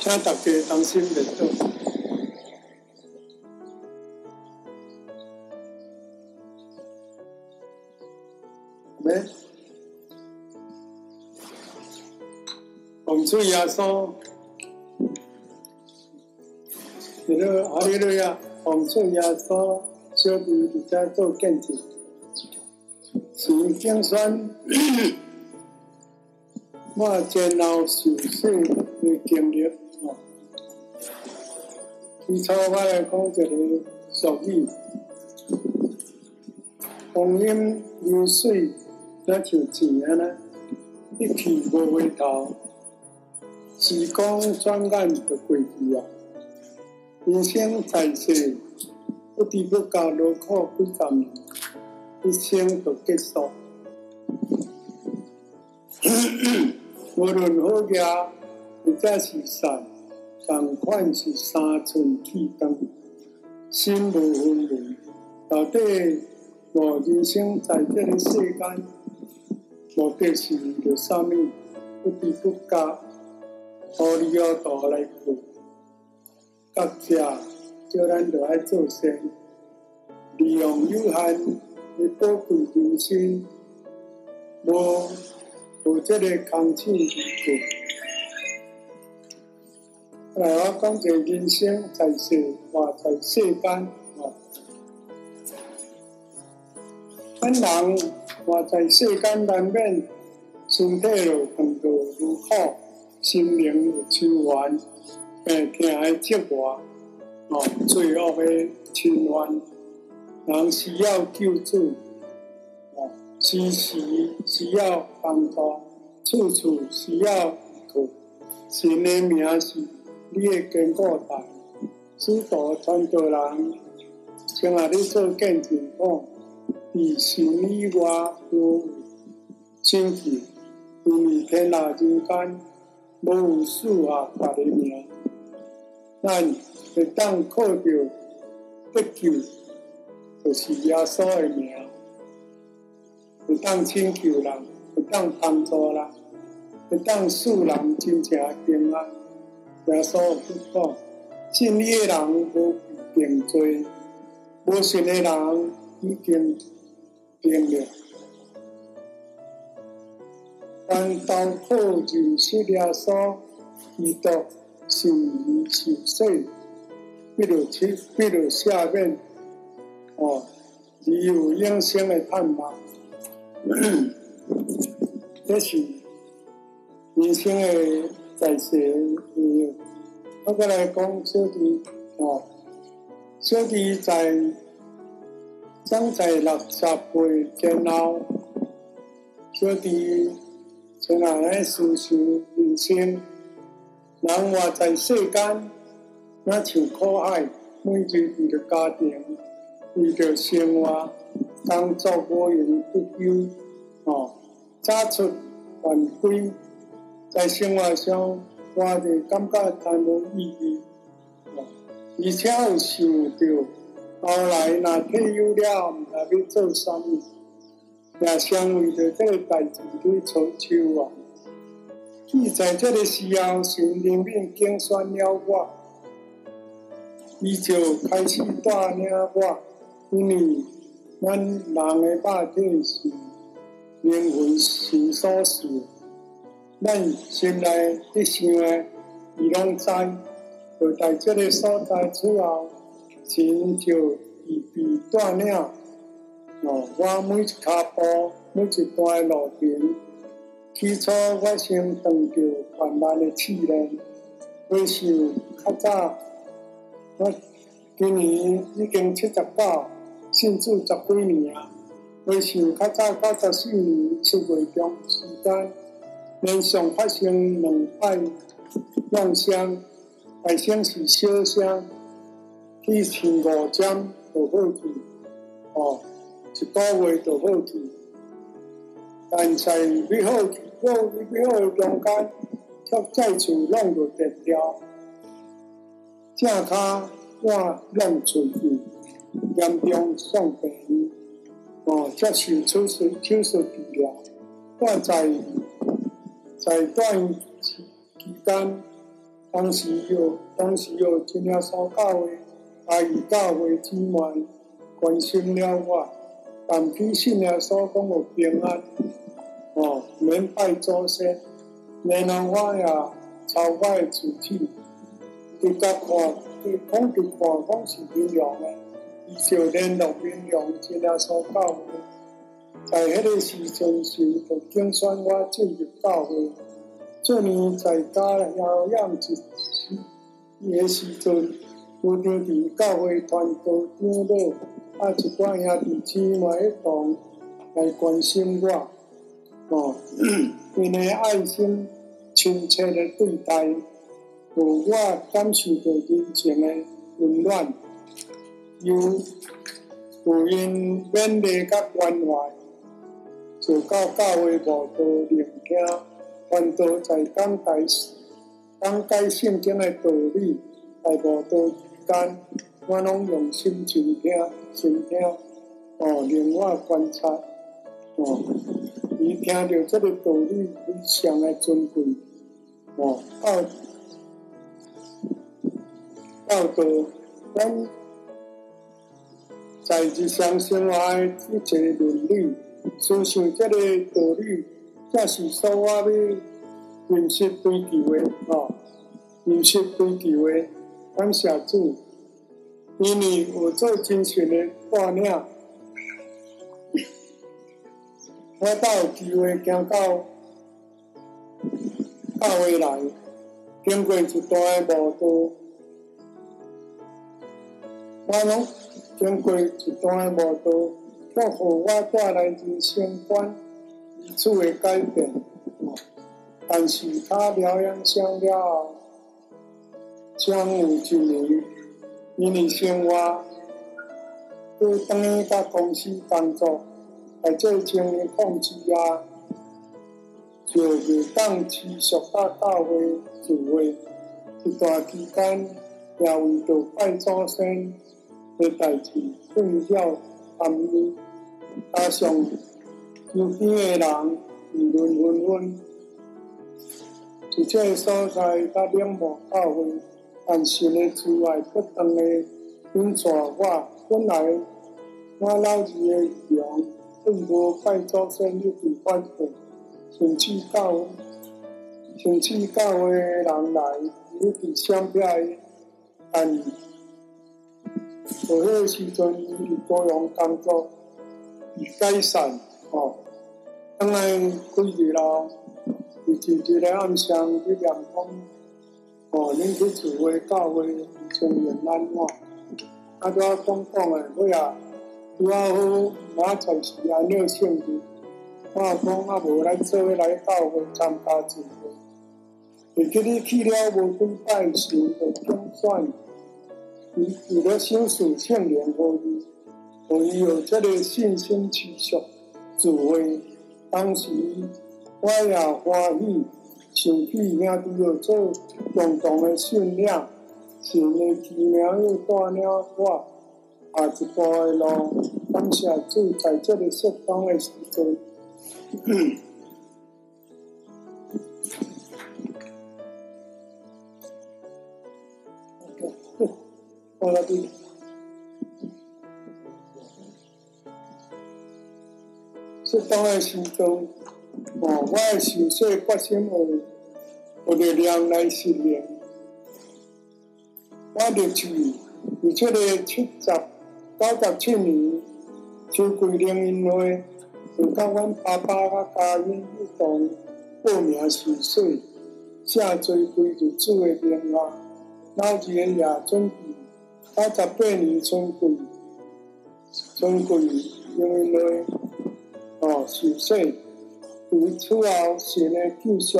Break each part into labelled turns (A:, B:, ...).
A: 请大家当心面对。没，洪水亚说：“你那阿里路亚，洪水亚说，小弟在家做见证，是精选。”我前后受洗的经历，哦，起初我来讲一个俗语，光阴流水，那像钱啊呢，一去无回头，时光转眼就过去啊。人生在世，不知不觉劳苦几十年，一生就结束。无论好业，或者是善，同款是三寸铁肠，心无分文。到底我人生在这个世间，目的是为了啥物？不知不觉，糊里糊涂来过。到这，叫咱就爱做生，利用有限的宝贵人生，无。有这个空气一个，来我讲个人生在世，活在世间哦。咱人活在世间难免身体有碰到如苦，心灵有愁烦，病痛的折磨，哦，罪恶的侵犯，人需要救助。时时需要帮助，处处需要依靠。神的名是你的坚固台，许多传道人，像啊，你做见证讲，伫神以外无拯救，因为天下人间无有赐下别的名，咱会当靠着得救，就是耶稣的名。会当拯救人，会当帮助人，会当使人真正平安。耶稣说：“信你的人无定罪，无信的人已经定了。但当靠认识耶稣，基督信伊受洗，必有七，必有赦免，哦，而有永生的盼望。”这是人生的在世，我过来讲小弟哦，小弟在长在六十岁前后，小弟从哪来思想人生？人活在世间，那像苦海，每日为了家庭，为了生活。工作无用不休，哦，早出晚归，在生活上我就感觉很无意义，而且有想到后来若退休了，毋知要做啥物，也想为着这个代志去操心啊。伊在这个时候，神灵命拣选了我，伊就开始带领我，因为。咱人的肉体是灵魂是所赐，咱心内一想的，伊拢知。就在这个所在之后，神就预备带领。哦，我每一脚步，每一段路程，起初我先碰到缓慢的试炼，回想较早，我今年已经七十九。甚至十几年啊，回想较早九十四年七月中时间，连续发生两摆创伤，大声是小声，去前五针就好去，哦，一个月就好去，但在美好去过美好的中间，却再次拢就断掉，正脚我拢出去。严重丧病，哦，接受手术手术治疗。我在在段期间，当时有当时有真正所教的，阿姨教会之门关心了我，但其实呢所讲有平安，哦，免拜祖先，然后我也超我的自己，直接看，佢讲直看讲是明亮的，伊就联络明亮真正所教的，在迄个时阵是就竞选我进入教会。做年在家疗养之时，也时阵有着伫教会团队长老，啊一寡兄弟姊妹一同来关心我，哦，因为爱心亲切的对待，让我感受到人情的温暖，有有因勉励甲关怀，就到教会无多聆听。传道在讲台时，讲解圣经的道理，在无道之间，我拢用心静听、心听，哦，令我观察，哦，伊听到这个道理非常的尊贵，哦，教教导，咱在日常生活的一切伦理，思想这个道理。这是说我要认识追求的，哦，认识追求的，感谢主，因为我做精神的锻炼，我才有机会行到教会来，经过一段的路途，我拢经过一段的路途，却给我带来人生观。一次的改变，但是他疗养上了后将有一年，因为生活都等于在公司工作，在这经营控制啊，就未当持续到教会聚会，一段期间也为着拜祖先的代志困扰担忧，加上。周边的人议论纷纷，在这个所在甲冷漠教会，但是呢，之外不断的引带我，本来我老二的样，并无拜祖先一直反对，甚至教，甚至教会的人来一直相逼，但在迄个时阵，伊伫高雄工作，已解散。哦，当然几日了，日日日的暗上去念讲，哦，恁去聚会教会，成员难忘。啊，拄仔讲讲诶，尾啊，拄啊好，明仔载是安六圣日，我讲啊无咱做伙来教会参加聚会。会记你去了无几摆时，就总算，伊伊咧想事圣灵互伊，互伊有这个信心持续。聚会当时，我也欢喜，想起兄弟要做共同的信仰，神的奇妙又带领我，下一步的路。感谢主，在这里适当的时阵，我来对。适当的时阵，我的心碎决心有有力量来训练。我入去，而且个七十九十七年，就规定因为，就甲阮爸爸甲家人一同报名受洗，写做归入主的名下。老二个也准九十八年春季，春季因为。哦，受洗，为此后神的救赎，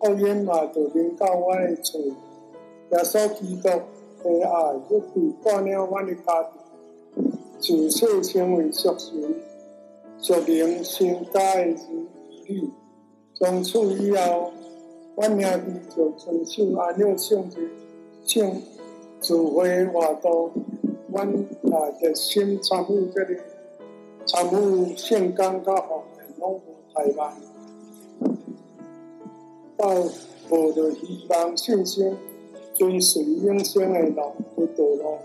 A: 福音嘛就临到我的厝。耶稣基督的爱一直带领我的家庭，自细成为属神、属灵、圣洁的儿女。从此以后，我兄弟就遵守安六圣日，圣聚会活动，我也热心参与这里。参与圣工甲福音拢无怠慢，抱抱着希望信心，追随永生的路的道路。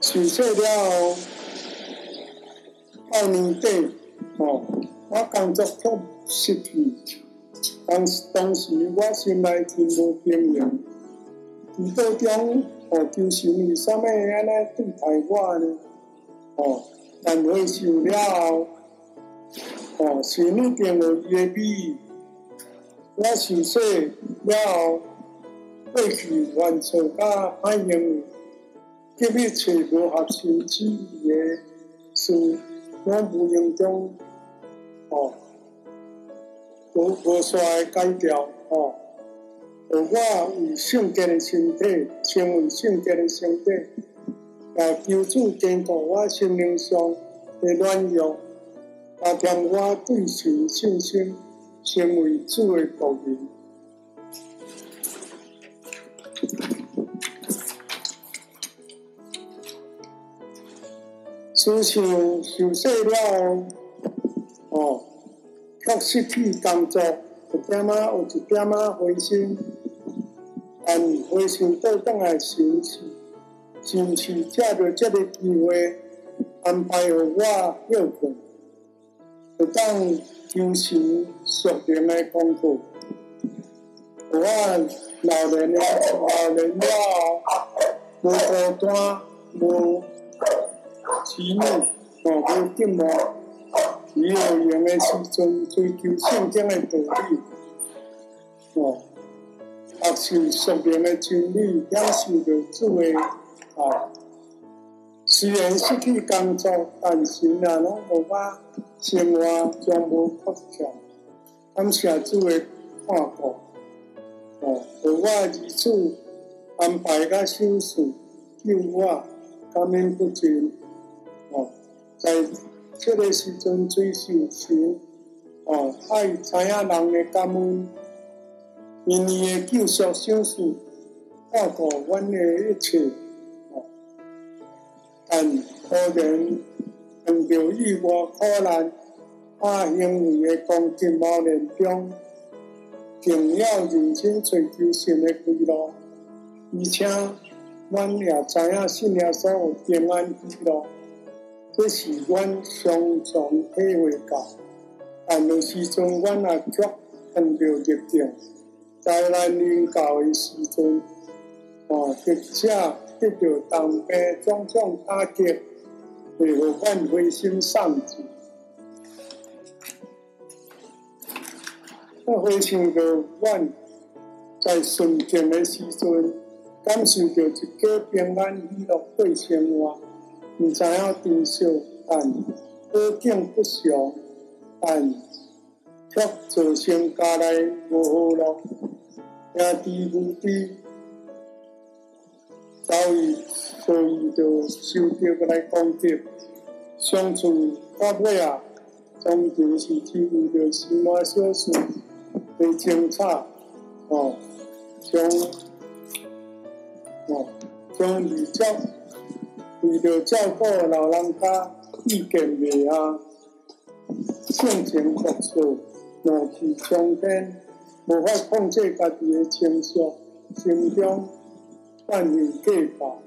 A: 受洗了后，到年底，哦，我工作却失去。当当时我心内真无平静，祷告中，哦，求神为什么安尼对待我呢？哦，但回想了后，哦，神一定有伊的美意。我受洗了后，过去犯错甲歹行为，急欲找无合神旨意的事，我无形中，哦，无无煞会改掉，哦，我为圣洁的身体，成为圣洁的身体，也求主坚固我心灵上的软弱，加添我对神信心。成为主的仆人。思想受洗了后，哦，却失去工作，有点仔有一点仔灰心，但回想倒转来想起，想起借着这个机会安排予我孝顺，就当。求神属灵的工作，我老年了，老年了，无孤单，无妻女，哦，无寂寞，只有用的时阵追求圣经的道理，哦，学习属灵的真理，享受着主的爱。虽然失去工作，但是啊，拢无我。生活将无缺欠，感谢主的看顾，哦，予我儿子安排甲手术，救我感恩不尽，哦，在这个时阵追求神，哦，爱知影人的感恩，因伊的救赎手术，看顾阮的一切，哦，但可能。碰到意外苦难，怕行为的攻击无连中，更要认真追求神的规律。而且，阮也知影信耶稣有平安喜乐，这是阮常常体会到。但有时阵，阮也却碰到逆境，灾难临到的时阵，哦，或者得到当兵种种打击。为何阮灰心丧志？我回想着阮在顺境的时阵，感受着一个平安喜乐过生活，毋知影珍惜，但好景不长，但却造成家内无好路，兄弟母弟遭遇。所以就受到来攻击，相处到尾啊，终究是只为着生活小事来争吵，哦，将哦将离教，为着照顾老人家意见袂合，性情急躁，怒气冲天，无法控制家己的情绪，心中万分计较。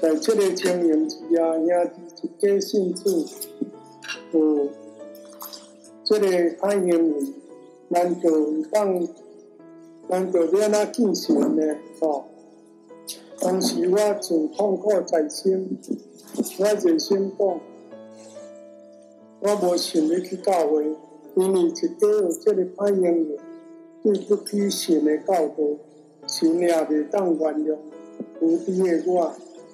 A: 在这个情形之下，兄弟一家信主，有这个爱行为，难道当难道要那进行呢？哦，当时我正痛苦在心，我热心讲，我无想要去教会，因为一个有这个爱行为，对不起神的教导，神也袂当原谅无知的我。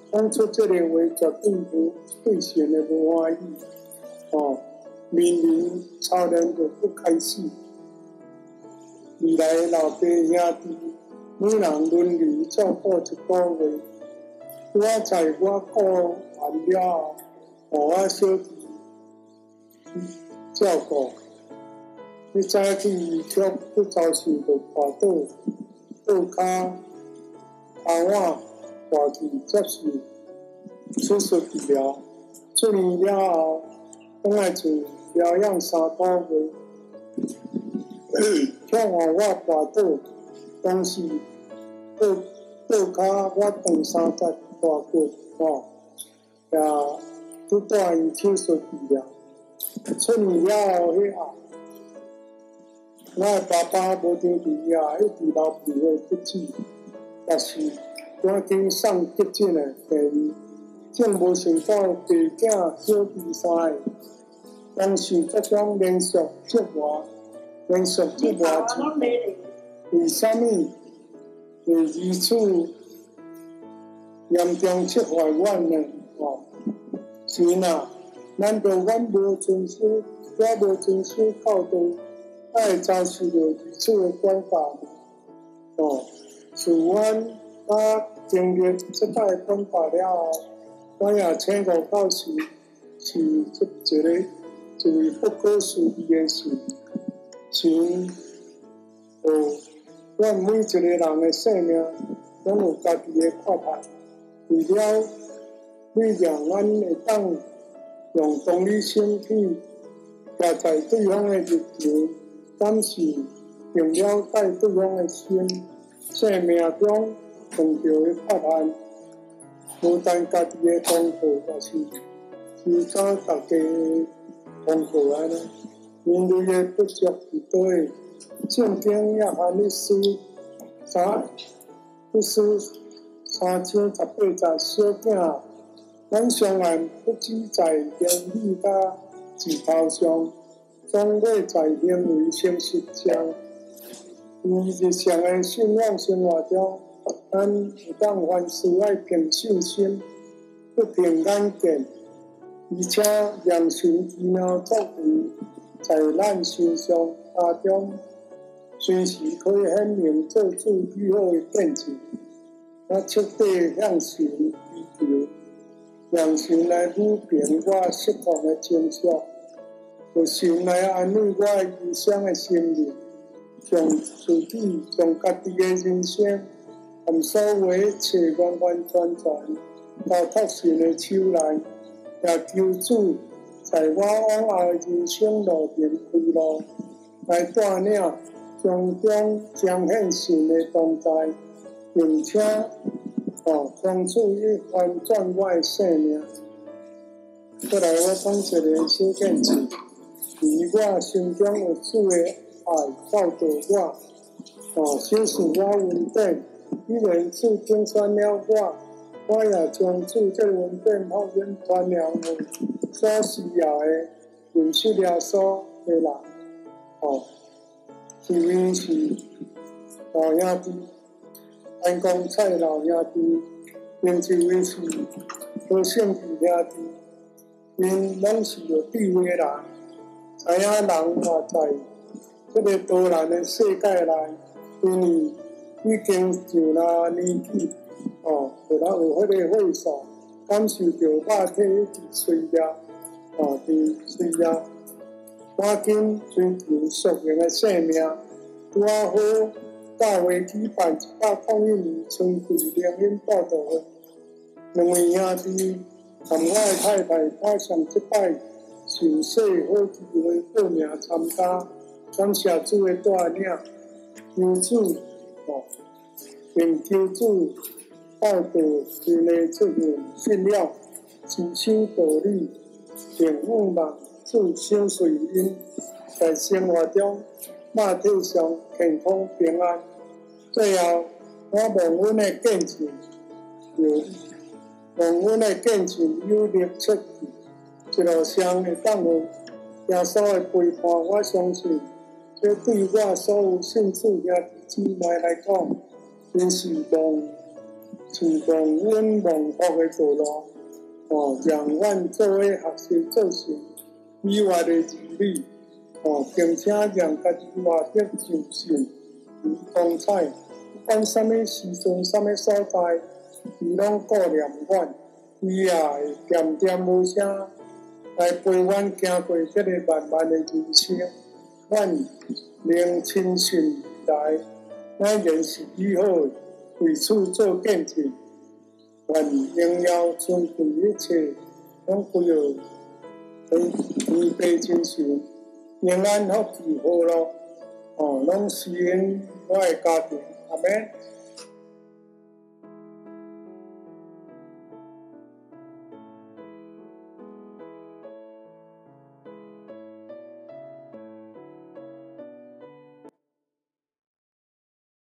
A: 当初这个话绝对不对神的无欢喜，哦，明明超人就不开心。未来的老爸兄弟，每人轮流照顾一个月，我在我过完了，我小弟照顾。你早起却不早起就滑倒，倒跤，把我。话题接受手术治疗，出院了后，等来做疗养三个月，却让我滑倒，当时倒倒脚我长三十大骨吼，也拄带伊手术治疗。出院了后，迄后，我诶爸爸无张治啊，一直流鼻血不止，但是赶紧送急诊诶病院，竟无想到大囝小弟三个，当时这种连续折磨，连续折磨之，为啥物？会如此严重切坏阮呢？哦，是呐。难道阮无遵守，也无遵守教导，爱遭受着如此诶管教吗？哦，自阮甲经历即摆管教了后，我也请过教师，是一个就是不可思议诶事，像哦，阮每一个人。诶生命，拢有家己诶看法，为了为让阮会当。用同理心去加在对方的日常，感受并了解对方的心，生命中碰到的困难，不但家己的痛苦，也是其他大家的痛苦啊！人类的不足与对，圣经也含历史三，历史三千十八载小囝。阮上岸不只在言语甲字头上，总会在行为上实践。伫日常的信仰生活中，咱有当凡事爱凭信心，不凭眼见，而且让神奇妙作为在咱身上加中，随时可以显明做主美好的见证，我彻底向神祈求。让神来抚平我失控的情绪，让神来安慰我忧伤的心灵，将自己、将家己的人生，含所有一切完完全全交托神的手内，也求主在我往后的人生路边开路，来带领，从中彰显神的同在，并且。哦，帮助一翻转我的生命。后来我讲一个小见证，以我心中有主的爱教导我，哦，心使我稳定。一人主拣选了我，我也将主这稳定福音传扬给所需要的认识了所的人。哦，是因是老兄弟。安公蔡老兄弟，因这位是好圣弟兄弟，因拢是有地位的人，知影人活在这个多难的世界内，因为已经上了年纪，哦，有人有迄个岁数，感受着肉体一直衰弱，哦，伫衰弱，赶紧追求属灵的生命，多好。教会举办一百零一年春季灵恩布道会，两位兄弟同我的太太踏上这摆受洗好机会报名参加，感谢主的带领，求主哦，并求主报道因的这份信仰，持守道理，并盼望主赏赐因在生活中马体上健康平安。最后，我望阮的见证有，望阮的见证有力出去，一路上会当有耶稣的陪伴。我相信，这对我所有信主兄弟姊妹来讲，真是望，是望阮蒙福的道路。哦，让阮作为学习做成以外的子女，哦，并且让家己活得尽兴。与光彩，不管什么时阵、什么所在，伊拢顾念阮，伊也会恬恬无声来陪阮行过这个漫漫的人生。阮能亲身来，咱仍是以后为此做见证。阮仍要尊重一切，拢不要违违背真心，平安福气好咯。哦，拢是因我的家庭，阿们。